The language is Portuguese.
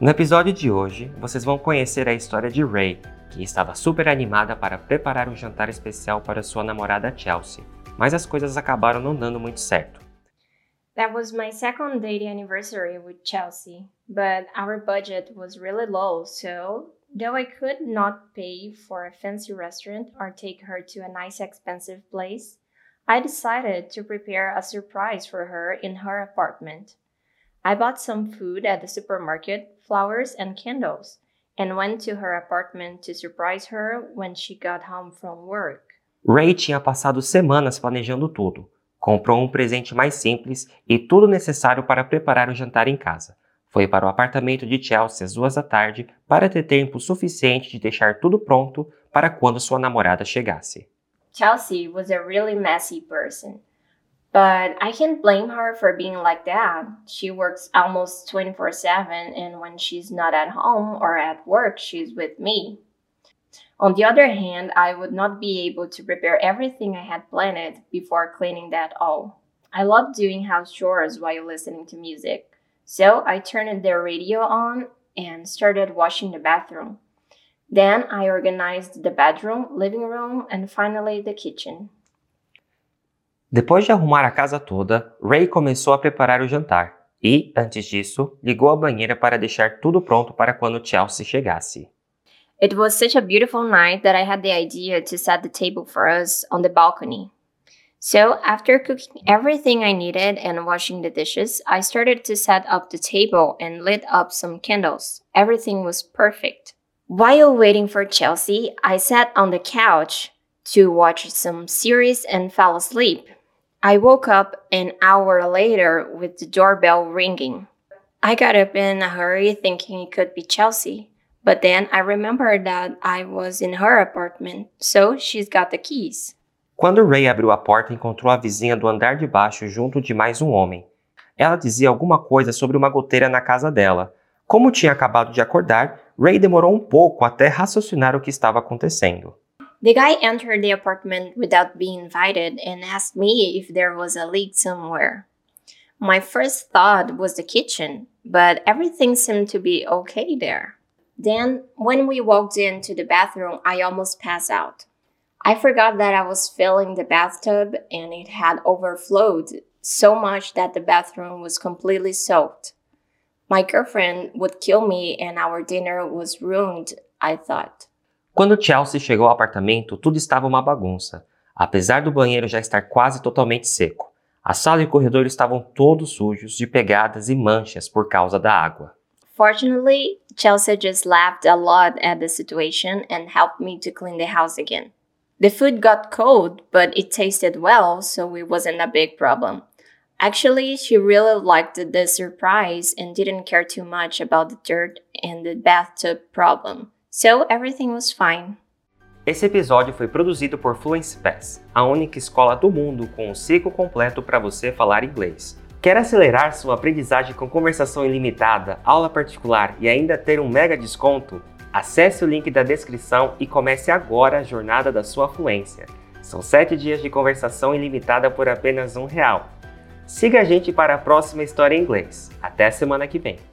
No episódio de hoje, vocês vão conhecer a história de Ray, que estava super animada para preparar um jantar especial para sua namorada Chelsea, mas as coisas acabaram não dando muito certo. That was my second date anniversary with Chelsea, but our budget was really low, so though I could not pay for a fancy restaurant or take her to a nice expensive place, I decided to prepare a surprise for her in her apartment. I bought some food at the supermarket, flowers, and candles, and went to her apartment to surprise her when she got home from work. Ray tinha passado semanas planejando tudo. Comprou um presente mais simples e tudo necessário para preparar o jantar em casa. Foi para o apartamento de Chelsea às duas da tarde para ter tempo suficiente de deixar tudo pronto para quando sua namorada chegasse. Chelsea was a really messy person. But I can't blame her for being like that. She works almost 24 7, and when she's not at home or at work, she's with me. On the other hand, I would not be able to prepare everything I had planned before cleaning that all. I love doing house chores while listening to music, so I turned the radio on and started washing the bathroom. Then I organized the bedroom, living room, and finally the kitchen. Depois de arrumar a casa toda, Ray começou a preparar o jantar e, antes disso, ligou a banheira para deixar tudo pronto para quando Chelsea chegasse. It was such a beautiful night that I had the idea to set the table for us on the balcony. So, after cooking everything I needed and washing the dishes, I started to set up the table and lit up some candles. Everything was perfect. While waiting for Chelsea, I sat on the couch to watch some series and fell asleep. I woke up an hour later with the doorbell ringing. I got up in a hurry thinking it could be Chelsea, but then I remembered that I was in her apartment, so she's got the keys. Quando Ray abriu a porta, encontrou a vizinha do andar de baixo junto de mais um homem. Ela dizia alguma coisa sobre uma goteira na casa dela. Como tinha acabado de acordar, Ray demorou um pouco até raciocinar o que estava acontecendo. The guy entered the apartment without being invited and asked me if there was a leak somewhere. My first thought was the kitchen, but everything seemed to be okay there. Then, when we walked into the bathroom, I almost passed out. I forgot that I was filling the bathtub and it had overflowed so much that the bathroom was completely soaked. My girlfriend would kill me and our dinner was ruined, I thought. Quando Chelsea chegou ao apartamento, tudo estava uma bagunça. Apesar do banheiro já estar quase totalmente seco, a sala e o corredor estavam todos sujos de pegadas e manchas por causa da água. Fortunately, Chelsea just laughed a lot at the situation and helped me to clean the house again. The food got cold, but it tasted well, so it wasn't a big problem. Actually, she really liked the surprise and didn't care too much about the dirt and the bathtub problem. So everything was fine. Esse episódio foi produzido por Fluency Pass, a única escola do mundo com um ciclo completo para você falar inglês. Quer acelerar sua aprendizagem com conversação ilimitada, aula particular e ainda ter um mega desconto? Acesse o link da descrição e comece agora a jornada da sua fluência. São 7 dias de conversação ilimitada por apenas um real. Siga a gente para a próxima história em inglês. Até semana que vem.